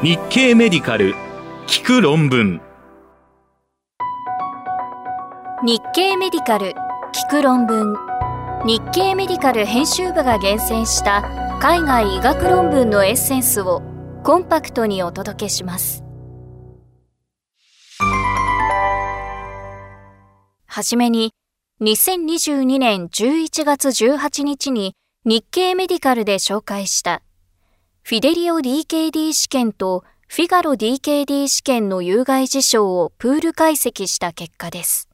日経メディカル聞く論文。日経メディカル聞く論文。日経メディカル編集部が厳選した海外医学論文のエッセンスをコンパクトにお届けします。はじめに2022年11月18日に日経メディカルで紹介したフィデリオ DKD 試験とフィガロ DKD 試験の有害事象をプール解析した結果です。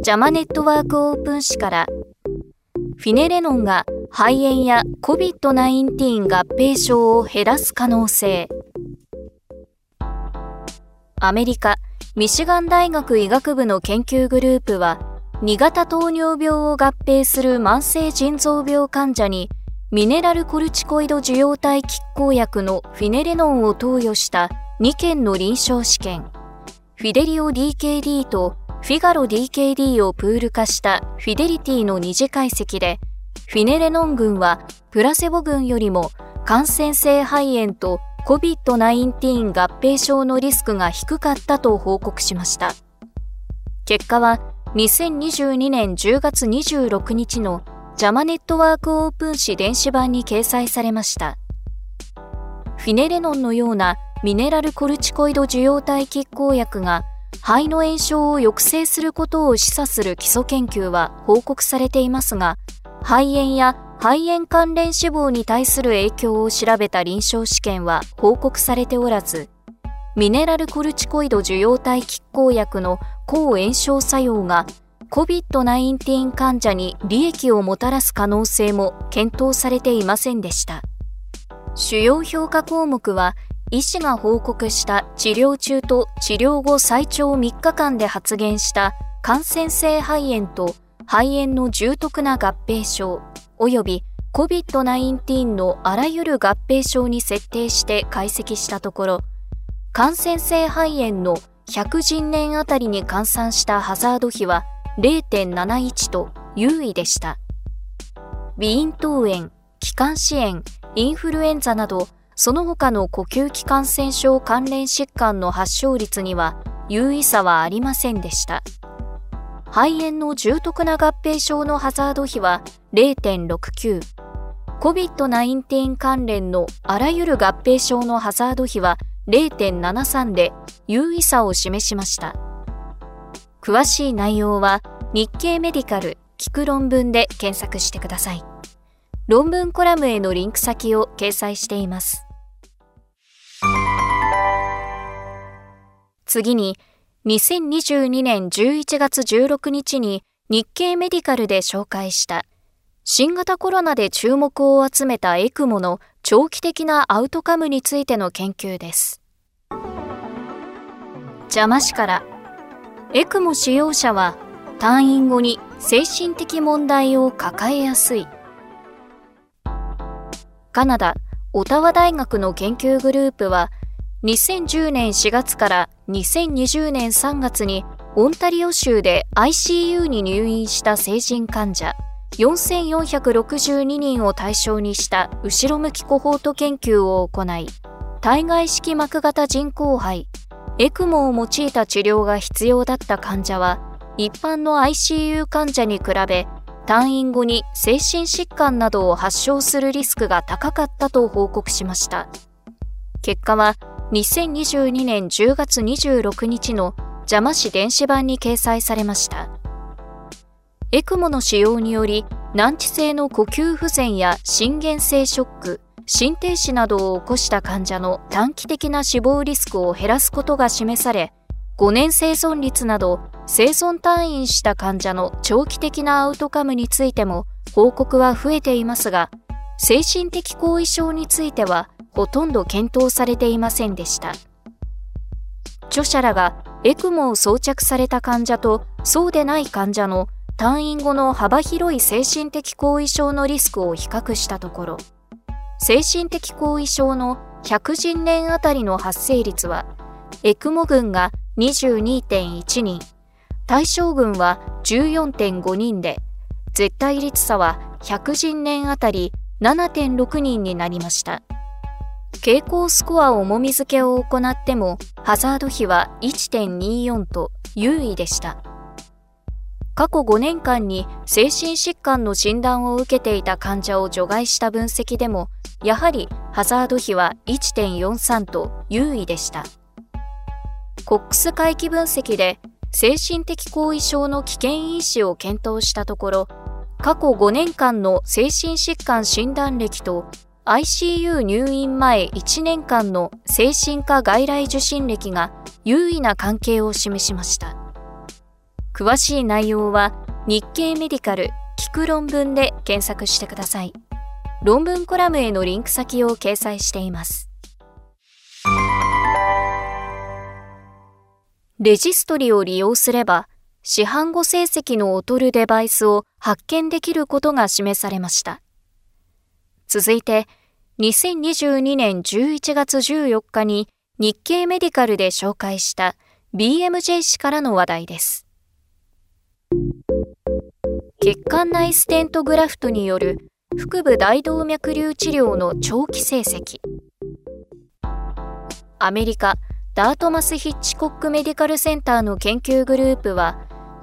ジャマネットワークオープン誌からフィネレノンが肺炎や COVID-19 合併症を減らす可能性アメリカミシガン大学医学部の研究グループは2型糖尿病を合併する慢性腎臓病患者にミネラルコルチコイド受容体拮抗薬のフィネレノンを投与した2件の臨床試験、フィデリオ DKD とフィガロ DKD をプール化したフィデリティの二次解析で、フィネレノン群はプラセボ群よりも感染性肺炎と COVID-19 合併症のリスクが低かったと報告しました。結果は2022年10月26日のジャマネットワークオープン誌電子版に掲載されました。フィネレノンのようなミネラルコルチコイド受容体拮抗薬が肺の炎症を抑制することを示唆する基礎研究は報告されていますが、肺炎や肺炎関連死亡に対する影響を調べた臨床試験は報告されておらず、ミネラルコルチコイド受容体拮抗薬の抗炎症作用が COVID-19 患者に利益をもたらす可能性も検討されていませんでした。主要評価項目は、医師が報告した治療中と治療後最長3日間で発現した感染性肺炎と肺炎の重篤な合併症及び COVID-19 のあらゆる合併症に設定して解析したところ、感染性肺炎の100人年あたりに換算したハザード比は0.71と優位でした。鼻咽頭炎、気管支炎、インフルエンザなど、その他の呼吸器感染症関連疾患の発症率には優位差はありませんでした。肺炎の重篤な合併症のハザード比は0.69、COVID-19 関連のあらゆる合併症のハザード比は0.73で優位差を示しました。詳しい内容は日経メディカル聞く論文で検索してください。論文コラムへのリンク先を掲載しています。次に、2022年11月16日に日経メディカルで紹介した新型コロナで注目を集めたエクモの長期的なアウトカムについての研究です。邪魔しからエクモ使用者は退院後に精神的問題を抱えやすい。カナダ、オタワ大学の研究グループは、2010年4月から2020年3月にオンタリオ州で ICU に入院した成人患者4462人を対象にした後ろ向きコホート研究を行い、体外式膜型人工肺エクモを用いた治療が必要だった患者は、一般の ICU 患者に比べ、退院後に精神疾患などを発症するリスクが高かったと報告しました。結果は、2022年10月26日の邪魔市電子版に掲載されました。エクモの使用により、難治性の呼吸不全や心原性ショック、心停止などを起こした患者の短期的な死亡リスクを減らすことが示され、5年生存率など生存退院した患者の長期的なアウトカムについても報告は増えていますが、精神的後遺症についてはほとんど検討されていませんでした。著者らがエクモを装着された患者とそうでない患者の退院後の幅広い精神的後遺症のリスクを比較したところ、精神的後遺症の100人年あたりの発生率は、エクモ群が22.1人、対象群は14.5人で、絶対率差は100人年あたり7.6人になりました。傾向スコア重み付けを行ってもハザード比は1.24と優位でした。過去5年間に精神疾患の診断を受けていた患者を除外した分析でもやはりハザード比は1.43と優位でした。コックス回帰分析で精神的後遺症の危険因子を検討したところ過去5年間の精神疾患診断歴と ICU 入院前1年間の精神科外来受診歴が優位な関係を示しました。詳しい内容は日経メディカル聞く論文で検索してください。論文コラムへのリンク先を掲載しています。レジストリを利用すれば市販後成績の劣るデバイスを発見できることが示されました。続いて、2022年11月14日に日経メディカルで紹介した BMJ 氏からの話題です。血管内ステントグラフトによる腹部大動脈瘤治療の長期成績。アメリカダートマス・ヒッチコック・メディカルセンターの研究グループは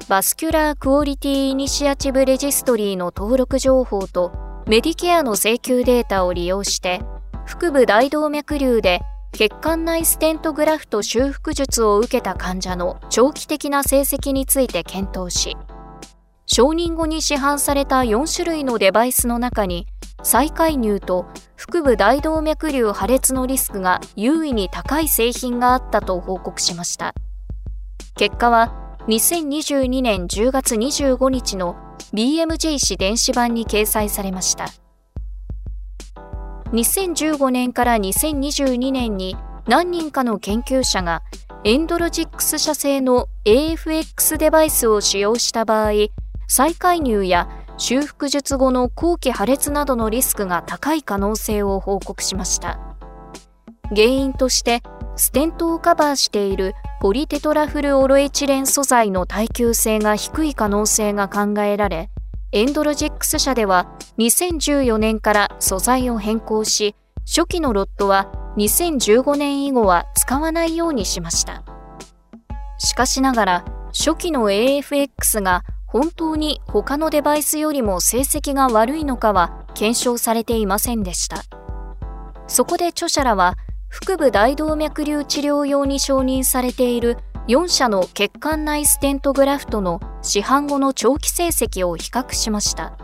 Vascular Quality Initiative Registry の登録情報とメディケアの請求データを利用して腹部大動脈瘤で血管内ステントグラフト修復術を受けた患者の長期的な成績について検討し承認後に市販された4種類のデバイスの中に再介入と腹部大動脈瘤破裂のリスクが優位に高い製品があったと報告しました結果は2022年10月25日の BMJ 誌電子版に掲載されました。2015年から2022年に何人かの研究者がエンドロジックス社製の AFX デバイスを使用した場合、再介入や修復術後の後期破裂などのリスクが高い可能性を報告しました。原因としてステントをカバーしているポリテトラフルオロエチレン素材の耐久性が低い可能性が考えられ、エンドロジックス社では2014年から素材を変更し、初期のロットは2015年以後は使わないようにしました。しかしながら、初期の AFX が本当に他のデバイスよりも成績が悪いのかは検証されていませんでした。そこで著者らは腹部大動脈瘤治療用に承認されている4社の血管内ステントグラフトの市販後の長期成績を比較しました。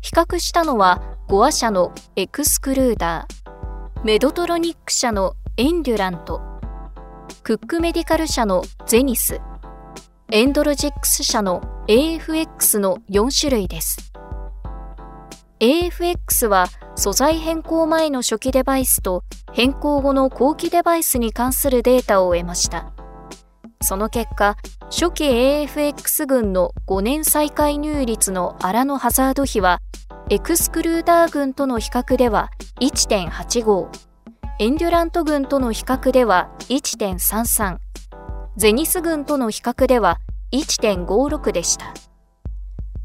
比較したのはゴア社のエクスクルーダー、メドトロニック社のエンデュラント、クックメディカル社のゼニス、エンドロジックス社の AFX の4種類です。AFX は素材変更前の初期デバイスと変更後の後期デバイスに関するデータを得ました。その結果、初期 AFX 群の5年再介入率の荒のハザード比は、エクスクルーダー群との比較では1.85、エンデュラント群との比較では1.33、ゼニス群との比較では1.56でした。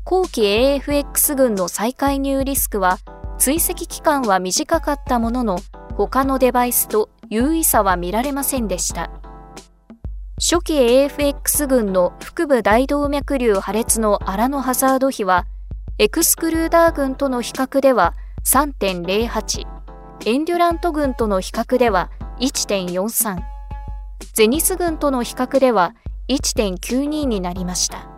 後期 AFX 群の再介入リスクは追跡期間は短かったものの他のデバイスと優位差は見られませんでした初期 AFX 群の腹部大動脈瘤破裂の荒のハザード比はエクスクルーダー群との比較では3.08エンデュラント群との比較では1.43ゼニス群との比較では1.92になりました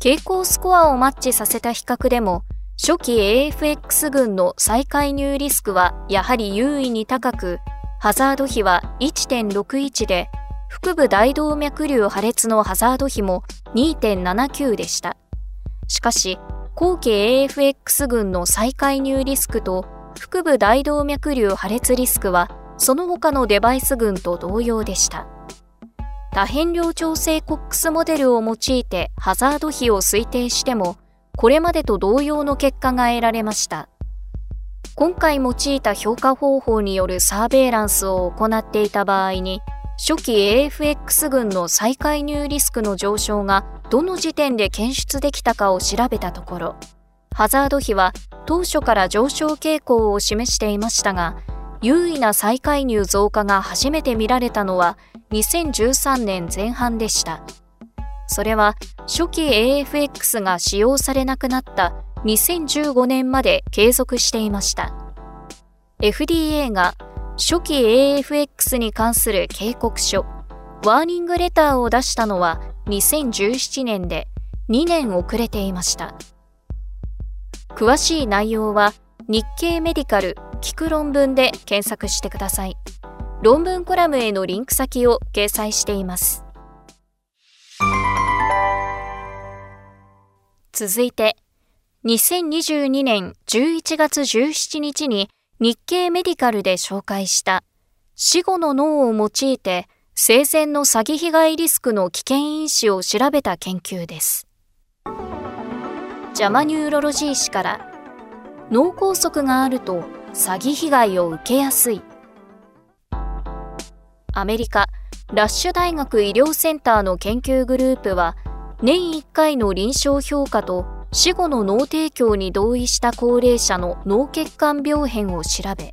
傾向スコアをマッチさせた比較でも初期 AFX 群の再介入リスクはやはり優位に高く、ハザード比は1.61で、腹部大動脈瘤破裂のハザード比も2.79でした。しかし、後期 AFX 群の再介入リスクと腹部大動脈瘤破裂リスクはその他のデバイス群と同様でした。多変量調整コックスモデルを用いてハザード比を推定してもこれまでと同様の結果が得られました。今回用いた評価方法によるサーベイランスを行っていた場合に、初期 AFX 群の再介入リスクの上昇がどの時点で検出できたかを調べたところ、ハザード比は当初から上昇傾向を示していましたが、優位な再介入増加が初めて見られたのは2013年前半でした。それは初期 AFX が使用されなくなった2015年まで継続していました。FDA が初期 AFX に関する警告書、ワーニングレターを出したのは2017年で2年遅れていました。詳しい内容は日経メディカル聞く論文で検索してください。論文コラムへのリンク先を掲載しています。続いて、2022年11月17日に日経メディカルで紹介した死後の脳を用いて生前の詐欺被害リスクの危険因子を調べた研究です。ジャマニューロロジー誌から脳梗塞があると詐欺被害を受けやすい。アメリカラッシュ大学医療センターの研究グループは年1回の臨床評価と死後の脳提供に同意した高齢者の脳血管病変を調べ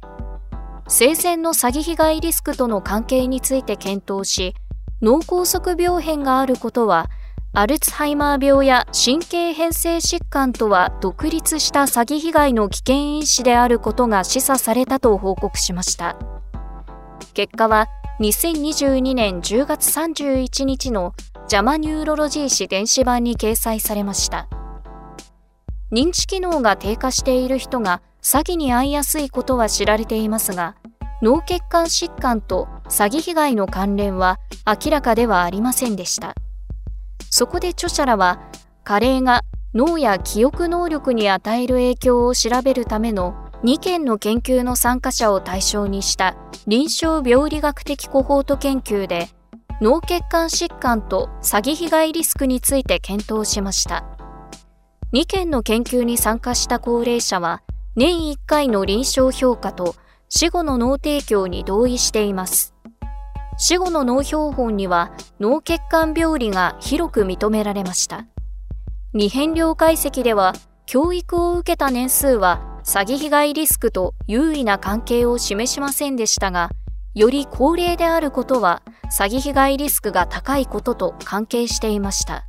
生前の詐欺被害リスクとの関係について検討し脳梗塞病変があることはアルツハイマー病や神経変性疾患とは独立した詐欺被害の危険因子であることが示唆されたと報告しました。結果は2022年10月31日のジャマニューロロジー誌電子版に掲載されました。認知機能が低下している人が詐欺に遭いやすいことは知られていますが脳血管疾患と詐欺被害の関連は明らかではありませんでした。そこで著者らは加齢が脳や記憶能力に与える影響を調べるための2件の研究の参加者を対象にした臨床病理学的コホート研究で脳血管疾患と詐欺被害リスクについて検討しました2件の研究に参加した高齢者は年1回の臨床評価と死後の脳提供に同意しています死後の脳標本には脳血管病理が広く認められました。未変量解析では教育を受けた年数は詐欺被害リスクと優位な関係を示しませんでしたが、より高齢であることは詐欺被害リスクが高いことと関係していました。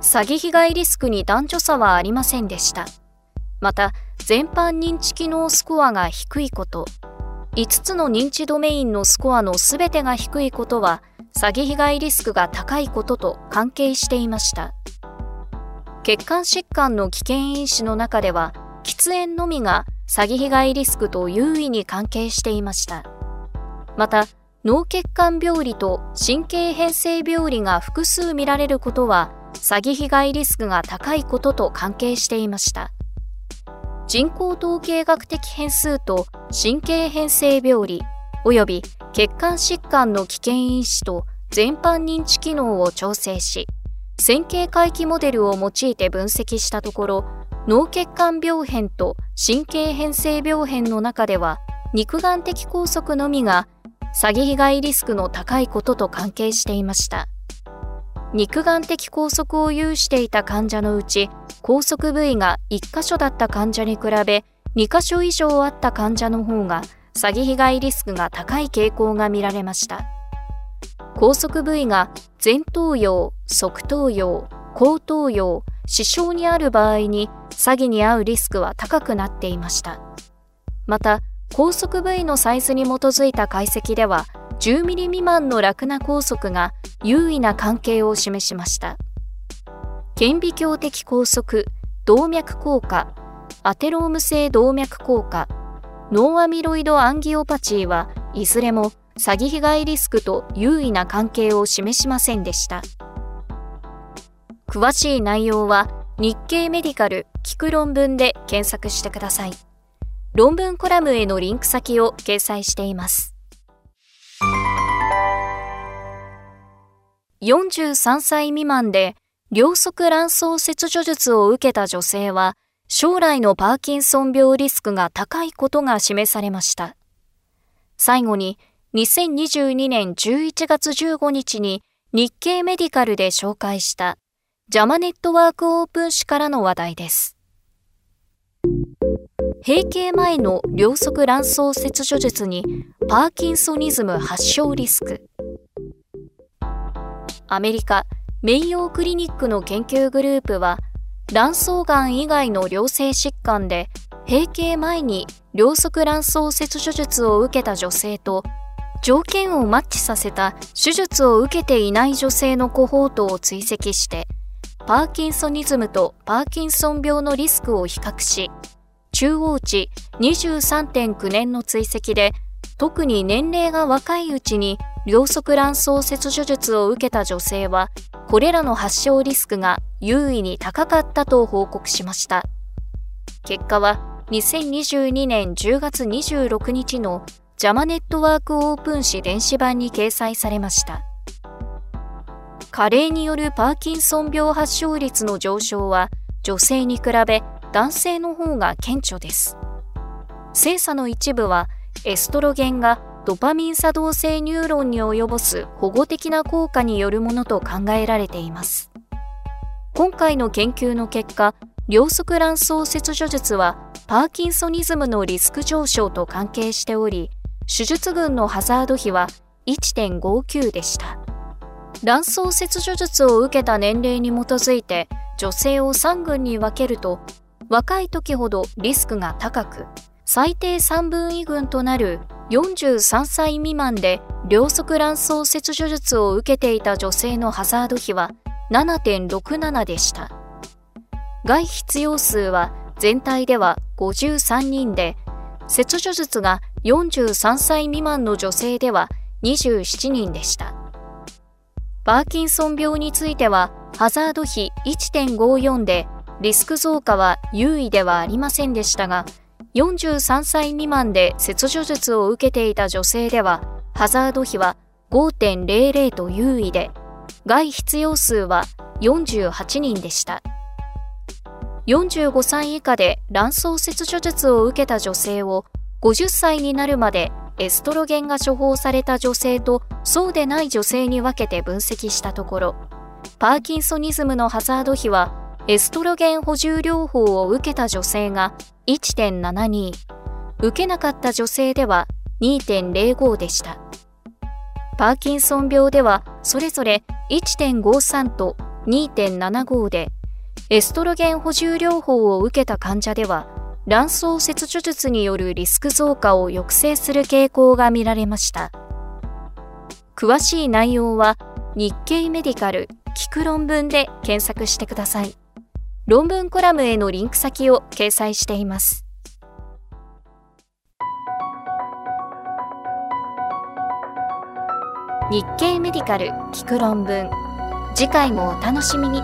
詐欺被害リスクに男女差はありませんでした。また、全般認知機能スコアが低いこと、5つの認知ドメインのスコアのすべてが低いことは詐欺被害リスクが高いことと関係していました血管疾患の危険因子の中では喫煙のみが詐欺被害リスクと優位に関係していました。また脳血管病理と神経変性病理が複数見られることは詐欺被害リスクが高いことと関係していました。人工統計学的変数と神経変性病理及び血管疾患の危険因子と全般認知機能を調整し線形回帰モデルを用いて分析したところ脳血管病変と神経変性病変の中では肉眼的拘束のみが詐欺被害リスクの高いことと関係していました。肉眼的拘束を有していた患者のうち拘束部位が1箇所だった患者に比べ2箇所以上あった患者の方が詐欺被害リスクが高い傾向が見られました。拘束部位が前頭葉、側頭葉、後頭葉、視床にある場合に詐欺に遭うリスクは高くなっていました。また拘束部位のサイズに基づいた解析では10ミリ未満のラクナ拘束が優位な関係を示しました。顕微鏡的梗塞、動脈硬化、アテローム性動脈硬化、脳アミロイドアンギオパチーはいずれも詐欺被害リスクと有意な関係を示しませんでした。詳しい内容は日経メディカル聴く論文で検索してください。論文コラムへのリンク先を掲載しています。43歳未満で両側卵巣切除術を受けた女性は、将来のパーキンソン病リスクが高いことが示されました。最後に、2022年11月15日に日経メディカルで紹介したジャマネットワークオープン誌からの話題です。閉経前の両側卵巣切除術にパーキンソニズム発症リスクアメリカメイヨークリニックの研究グループは卵巣がん以外の良性疾患で閉経前に両側卵巣切除術を受けた女性と条件をマッチさせた手術を受けていない女性のコホートを追跡してパーキンソニズムとパーキンソン病のリスクを比較し中央値23.9年の追跡で特に年齢が若いうちに両側卵巣切除術を受けた女性はこれらの発症リスクが優位に高かったと報告しました。結果は2022年10月26日のジャマネットワークオープン誌電子版に掲載されました。加齢によるパーキンソン病発症率の上昇は女性に比べ男性の方が顕著です。性差の一部はエストロゲンがドパミン作動性ニューロンに及ぼす保護的な効果によるものと考えられています。今回の研究の結果、両側卵巣切除術はパーキンソニズムのリスク上昇と関係しており、手術群のハザード比は1.59でした。卵巣切除術を受けた年齢に基づいて女性を3群に分けると若い時ほどリスクが高く最低3分2群となる43歳未満で両側卵巣切除術を受けていた女性のハザード比は7.67でした。外必要数は全体では53人で切除術が43歳未満の女性では27人でした。パーキンソン病についてはハザード比1.54でリスク増加は優位ではありませんでしたが、43歳未満で切除術を受けていた女性ではハザード比は5.00と優位で、外必要数は48人でした。45歳以下で卵巣切除術を受けた女性を50歳になるまでエストロゲンが処方された女性とそうでない女性に分けて分析したところパーキンソニズムのハザード比はエストロゲン補充療法を受けた女性が1.72受けなかった女性では2.05でした。パーキンソン病ではそれぞれ1.53と2.75でエストロゲン補充療法を受けた患者では卵巣切除術によるリスク増加を抑制する傾向が見られました。詳しい内容は日経メディカル聞く論文で検索してください。論文コラムへのリンク先を掲載しています。日経メディカル聞く論文次回もお楽しみに。